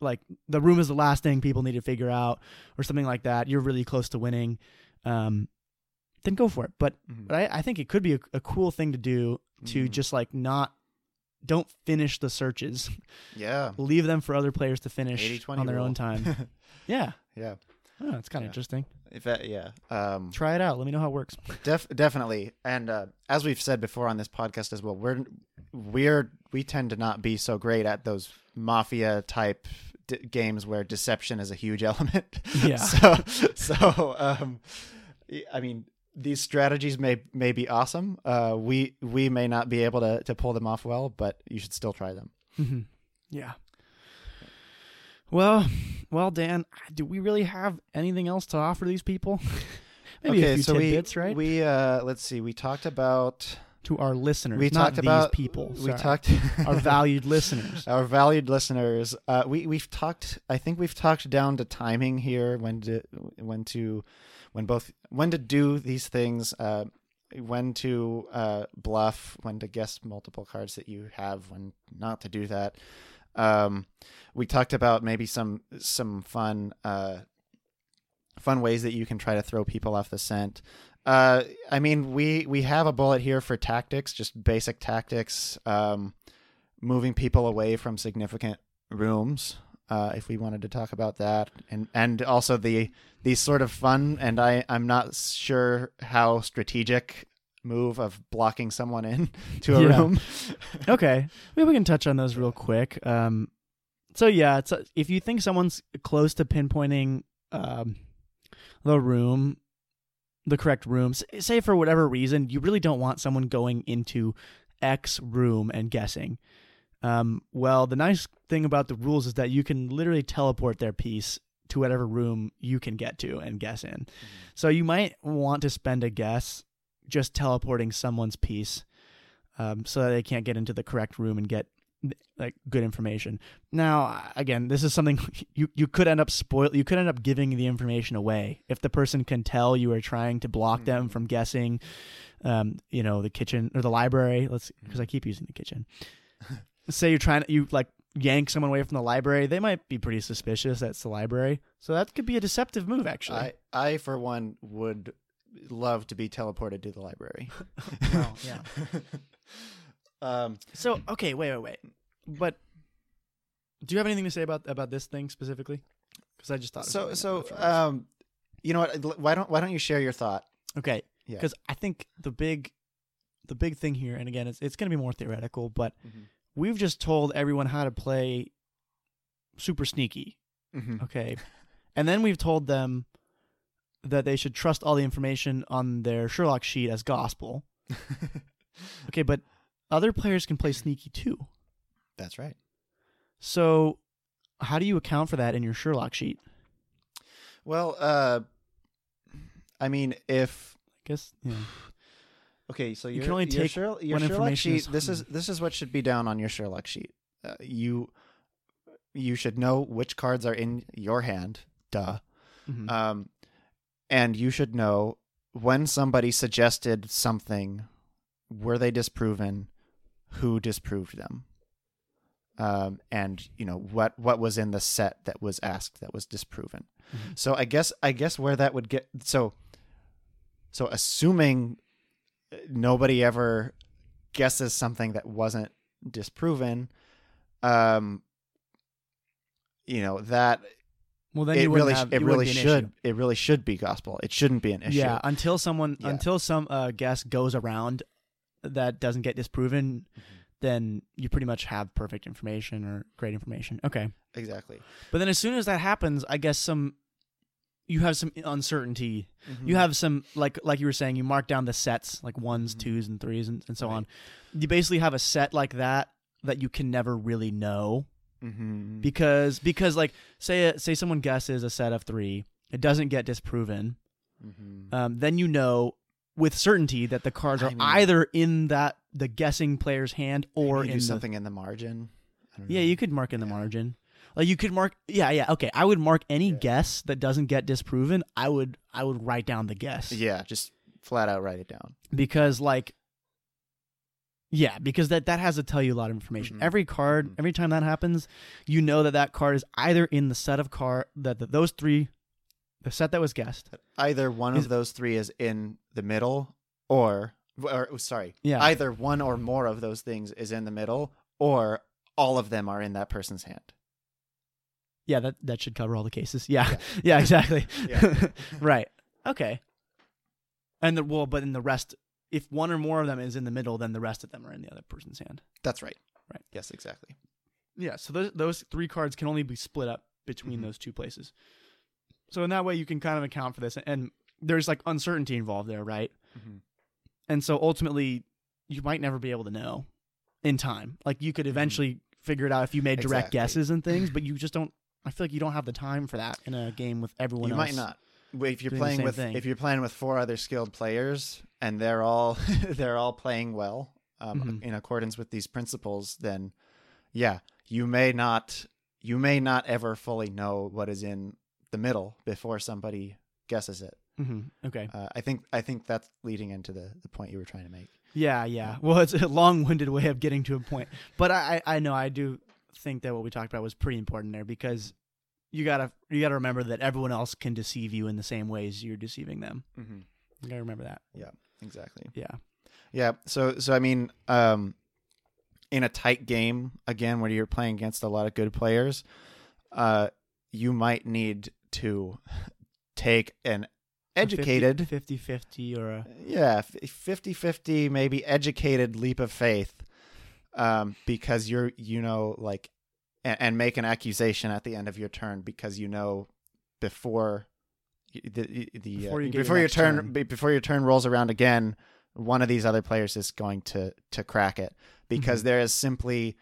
like the room is the last thing people need to figure out, or something like that. You're really close to winning. Um, then go for it. But Mhm. but I, I think it could be a, a cool thing to do to Mhm. just like not don't finish the searches. Yeah. Leave them for other players to finish 80-20 on their rule. own time. *laughs* yeah. yeah. Oh, it's kind of Yeah. interesting. If that, yeah. Um, Try it out. Let me know how it works. Def- definitely, and uh, as we've said before on this podcast as well, we're we're we tend to not be so great at those mafia type d- games where deception is a huge *laughs* element. Yeah. *laughs* so so um, I mean, these strategies may may be awesome. Uh, we we may not be able to to pull them off well, but you should still try them. hmm Yeah. Well, well, Dan, do we really have anything else to offer these people? *laughs* maybe okay, a few so tidbits, we right? we uh let's see. We talked about to our listeners, we not talked these about people. We sorry. talked *laughs* our valued listeners. *laughs* our valued listeners. Uh, we we've talked. I think we've talked down to timing here. When to when to when both when to do these things. Uh, when to uh, bluff. When to guess multiple cards that you have. When not to do that. Um, we talked about maybe some some fun uh, fun ways that you can try to throw people off the scent. Uh, I mean, we we have a bullet here for tactics, just basic tactics, um, moving people away from significant rooms. Uh, if we wanted to talk about that, and and also the the sort of fun, and I I'm not sure how strategic move of blocking someone in *laughs* to a Yeah. room. *laughs* okay, maybe we can touch on those real quick. Um, so yeah, it's if you think someone's close to pinpointing um, the room, the correct room, say for whatever reason, you really don't want someone going into X room and guessing. Um, well, the nice thing about the rules is that you can literally teleport their piece to whatever room you can get to and guess in. So you might want to spend a guess just teleporting someone's piece um, so that they can't get into the correct room and get like good information. Now, again, this is something *laughs* you you could end up spoil. You could end up giving the information away if the person can tell you are trying to block them from guessing. Um, you know, the kitchen or the library. Let's because I keep using the kitchen. *laughs* Say you're trying to you like yank someone away from the library, they might be pretty suspicious that's the library. So that could be a deceptive move, actually. I I for one would love to be teleported to the library. *laughs* *laughs* Well, yeah. um, So okay, wait, wait, wait. But do you have anything to say about about this thing specifically? Because I just thought. so so um, you know what? Why don't why don't you share your thought? okay, Yeah. because I think the big, the big thing here, and again, it's it's going to be more theoretical, but Mhm. we've just told everyone how to play super sneaky. Mm-hmm. Okay, and then we've told them that they should trust all the information on their Sherlock sheet as gospel. *laughs* Okay, but other players can play sneaky too. That's right. So, how do you account for that in your Sherlock sheet? Well, uh, I mean, if I guess yeah. *sighs* okay, so You can only your take Sherlock, your Sherlock sheet. is- This is this is what should be down on your Sherlock sheet. Uh, you you should know which cards are in your hand. Duh. Mhm. Um, and you should know when somebody suggested something, were they disproven? Who disproved them? Um, and you know what what was in the set that was asked that was disproven. Mhm. So I guess I guess where that would get so so assuming nobody ever guesses something that wasn't disproven, um, you know that well, then it really have, it you really should it really should be gospel. It shouldn't be an issue. Yeah, until someone Yeah. until some uh, guess goes around that doesn't get disproven, Mm-hmm. then you pretty much have perfect information or great information. Okay, exactly. but then as soon as that happens, I guess some you have some uncertainty. Mm-hmm. You have some like like you were saying, you mark down the sets like ones, Mhm. twos, and threes, and, and so Right. on. You basically have a set like that that you can never really know mm-hmm. because because like say say someone guesses a set of three, it doesn't get disproven. mm-hmm. Um, then you know with certainty that the cards I are mean- either in that the guessing player's hand or in do the something in the margin. I don't yeah. know. You could mark in the margin. Like you could mark yeah yeah okay. I would mark any Yeah. guess that doesn't get disproven. I would I would write down the guess Yeah, just flat out write it down. because like yeah because that that has to tell you a lot of information. Mhm. Every card Mhm. every time that happens, you know that that card is either in the set of card that that those three, the set that was guessed. Either one Is- of those three is in the middle, or or oh, sorry, Yeah. either one or more of those things is in the middle, or all of them are in that person's hand. Yeah, that that should cover all the cases. Yeah, Yeah. *laughs* yeah, exactly. *laughs* Yeah. *laughs* right. Okay. And the well, but in the rest, if one or more of them is in the middle, then the rest of them are in the other person's hand. That's right. Right. Yes, exactly. Yeah. So those those three cards can only be split up between Mhm. those two places. So in that way, you can kind of account for this, and there's like uncertainty involved there, right? Mhm. And so ultimately, you might never be able to know in time. Like you could eventually figure it out if you made direct Mm-hmm. Exactly. guesses and things, *clears throat* but you just don't. I feel like you don't have the time for that in a game with everyone You else. might not. If you're playing with thing. if you're playing with four other skilled players and they're all *laughs* they're all playing well um, Mhm. in accordance with these principles, then yeah, you may not you may not ever fully know what is in the middle before somebody guesses it. hmm Okay. Uh, I think I think that's leading into the the point you were trying to make. Yeah, yeah. Well, it's a long-winded way of getting to a point, but I I know I do think that what we talked about was pretty important there because you gotta you gotta remember that everyone else can deceive you in the same ways you're deceiving them. Mm-hmm. You gotta remember that. Yeah, exactly. Yeah. Yeah. So so I mean, um, in a tight game again, where you're playing against a lot of good players, uh, you might need to take an educated, 50-50 or a yeah, 50-50, maybe educated leap of faith, um, because you're you know like, and, and make an accusation at the end of your turn because you know before the the Before uh, you get your before your turn, turn. before your turn rolls around again, one of these other players is going to to crack it because Mhm. there is simply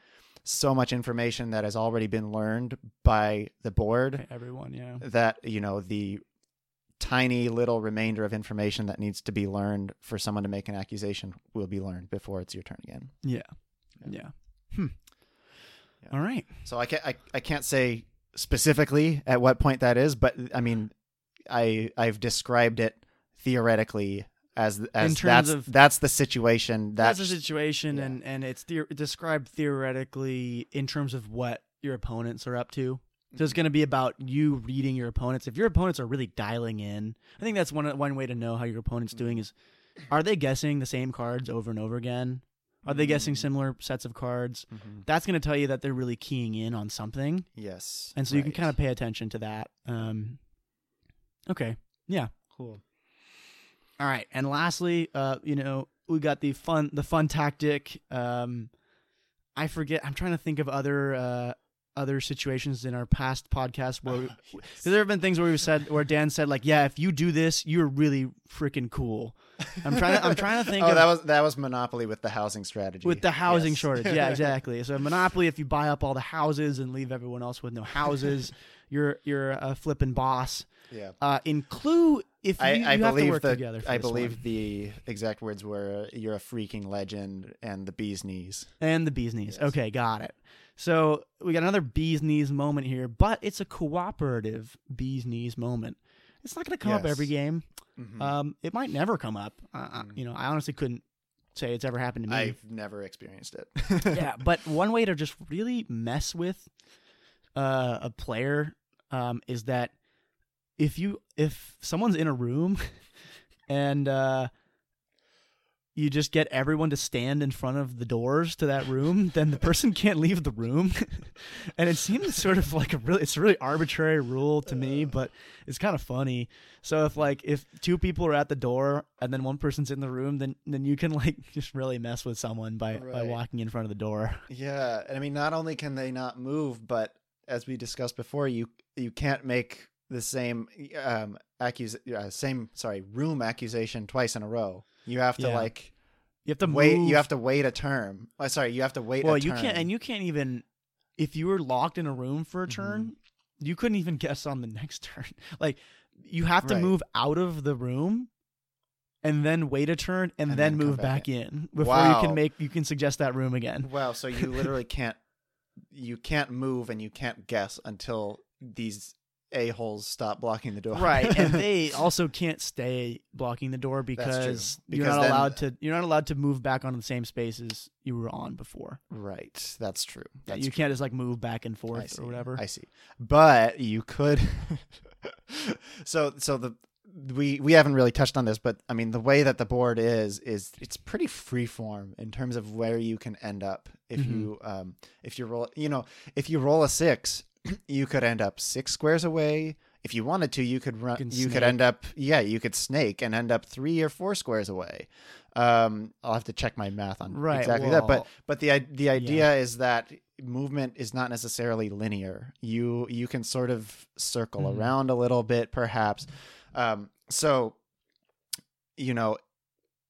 so much information that has already been learned by the board everyone. Yeah. that you know the tiny little remainder of information that needs to be learned for someone to make an accusation will be learned before it's your turn again. Yeah. Yeah. Yeah. Hmm. Yeah. All right. So I can't I, I can't say specifically at what point that is, but I mean I I've described it theoretically as as terms that's of- that's the situation That's that's a situation, yeah. and and it's the- described theoretically in terms of what your opponents are up to. So it's mm-hmm. going to be about you reading your opponents. If your opponents are really dialing in, I think that's one one way to know how your opponent's mm-hmm. doing is, are they guessing the same cards over and over again? Are they guessing Mm. similar sets of cards? Mhm. That's going to tell you that they're really keying in on something, yes, and so you can kind of pay attention to that. Um, okay, yeah, cool. all right, and lastly, uh, you know, we got the fun the fun tactic. Um, I forget. I'm trying to think of other uh, other situations in our past podcast where we, *laughs* Yes. there have been things where we said where Dan said like, yeah, if you do this, you're really freaking cool. I'm trying to I'm *laughs* trying to think oh, of that was that was Monopoly with the housing strategy. with the housing Yes. shortage. Yeah, *laughs* exactly. So Monopoly, if you buy up all the houses and leave everyone else with no houses, you're you're a flipping boss. yeah. Uh, in Clue, if you, I, you I have to believe work the together. I believe one. the exact words were "you're a freaking legend" and the bee's knees. And the bee's knees. Yes. Okay, got it. So we got another bee's knees moment here, but it's a cooperative bee's knees moment. It's not going to come up every game. Mhm. Um, it might never come up. Uh, uh, Mm. you know, I honestly couldn't say it's ever happened to me. I've never experienced it. *laughs* yeah, but *laughs* one way to just really mess with uh, a player um, is that if you if someone's in a room *laughs* and uh, you just get everyone to stand in front of the doors to that room, *laughs* then the person can't leave the room. *laughs* and it seems sort of like a really it's a really arbitrary rule to me, but it's kind of funny. So if like if two people are at the door and then one person's in the room, then then you can like *laughs* just really mess with someone by by walking in front of the door. yeah, and I mean, not only can they not move, but as we discussed before, you you can't make the same um accus uh, same sorry room accusation twice in a row. You have to Yeah. like You have to wait. move. You have to wait a term. Oh, sorry, you have to wait. well, a you turn. can't, and you can't even if you were locked in a room for a turn, mm-hmm. you couldn't even *laughs* guess on the next turn. *laughs* Like you have to Right. move out of the room. And then wait a turn, and, And then, then move back back in before you can make you can suggest that room again. *laughs* Wow, so you literally can't you can't move and you can't guess until these a holes stop blocking the door. right and *laughs* they also can't stay blocking the door because, Because you're not then- allowed to you're not allowed to move back onto the same spaces you were on before right. That's true. That's you true. can't just like move back and forth or whatever I see. But you could *laughs* So so the we we haven't really touched on this, but I mean the way that the board is is it's pretty freeform in terms of where you can end up if Mhm. you um if you roll you know if you roll a six *clears throat* you could end up six squares away. If you wanted to, you could run. can You, could end up, yeah, you could snake and end up three or four squares away. Um, I'll have to check my math on Right, exactly that, but but the the idea is that movement is not necessarily linear. You you can sort of circle Mhm. around a little bit, perhaps. Um, so, you know,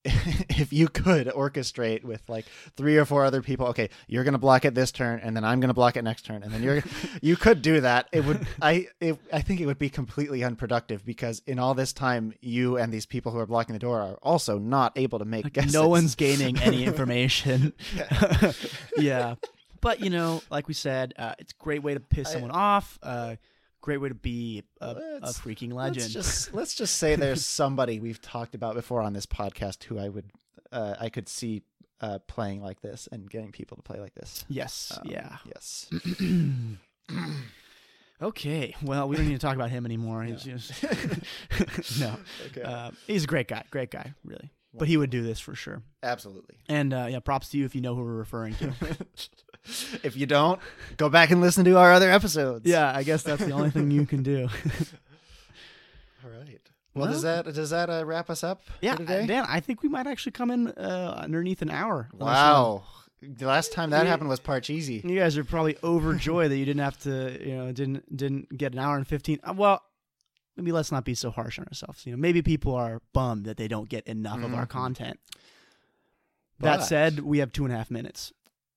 *laughs* if you could orchestrate with like three or four other people, okay, you're gonna block it this turn, and then I'm gonna block it next turn, and then you're *laughs* *laughs* you could do that. It would I it, I think it would be completely unproductive because in all this time, you and these people who are blocking the door are also not able to make Like, guesses. no one's gaining any information. Yeah. yeah. But, you know, like we said, uh, it's a great way to piss I- someone off. Uh, great way to be a, a Let's- freaking Let's legend. just let's just say there's *laughs* somebody we've talked about before on this podcast who I would uh, I could see uh, playing like this and getting people to play like this. yes. Um, yeah. Yes. *clears throat* Okay. Well, we don't need to talk about him anymore. He's No. just *laughs* *laughs* no. Okay. Uh, he's a great guy. Great guy, really. But he would do this for sure. Absolutely. And uh, yeah, props to you if you know who we're referring to. If you don't, go back and listen to our other episodes. yeah, I guess that's the only thing you can do. *laughs* All right. Well, does that does that uh, wrap us up Yeah, for today? Dan, I think we might actually come in uh, underneath an hour. on this one. Wow. The last time that happened was Parcheesi. You guys are probably overjoyed that you didn't have to, you know, didn't didn't get an hour and fifteen. Uh, well, maybe let's not be so harsh on ourselves. You know, maybe people are bummed that they don't get enough of our Mhm. content. That said, we have two and a half minutes.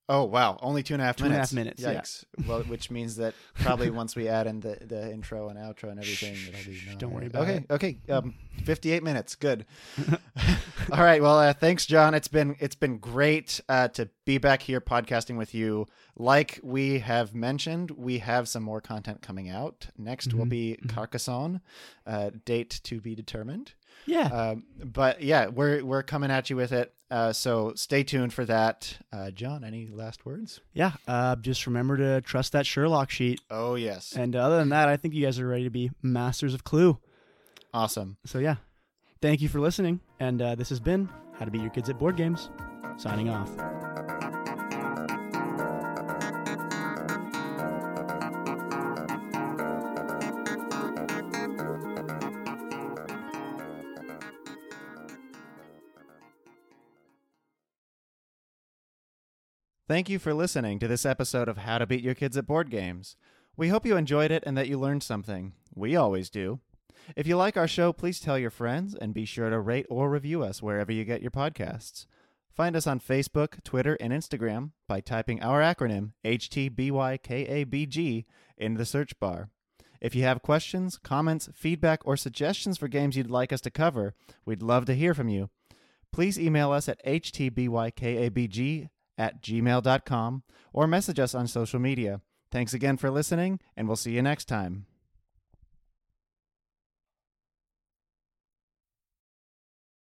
Oh wow, only two and a half Two and a minutes. half minutes, yeah. Well, which means that probably once we add in the, the intro and outro and everything, it'll be. Shh, don't worry about okay, it. Okay. Um, fifty-eight minutes. Good. *laughs* *laughs* All right. Well, uh, thanks, John. It's been it's been great uh, to be back here podcasting with you. Like we have mentioned, we have some more content coming out. Next will Mhm, be mhm. Carcassonne, uh, date to be determined. Yeah. Um, but yeah, we're we're coming at you with it. Uh, so stay tuned for that. Uh, John, any last words? yeah. Uh, just remember to trust that Sherlock sheet. Oh yes, And other than that, I think you guys are ready to be masters of Clue. awesome. So yeah, thank you for listening. And uh, this has been How to Beat Your Kids at Board Games. Signing off. Thank you for listening to this episode of How to Beat Your Kids at Board Games. We hope you enjoyed it and that you learned something. We always do. If you like our show, please tell your friends and be sure to rate or review us wherever you get your podcasts. Find us on Facebook, Twitter, and Instagram by typing our acronym HTBYKABG in the search bar. If you have questions, comments, feedback, or suggestions for games you'd like us to cover, we'd love to hear from you. Please email us at htbykabg at gmail.com or message us on social media. Thanks again for listening, and we'll see you next time.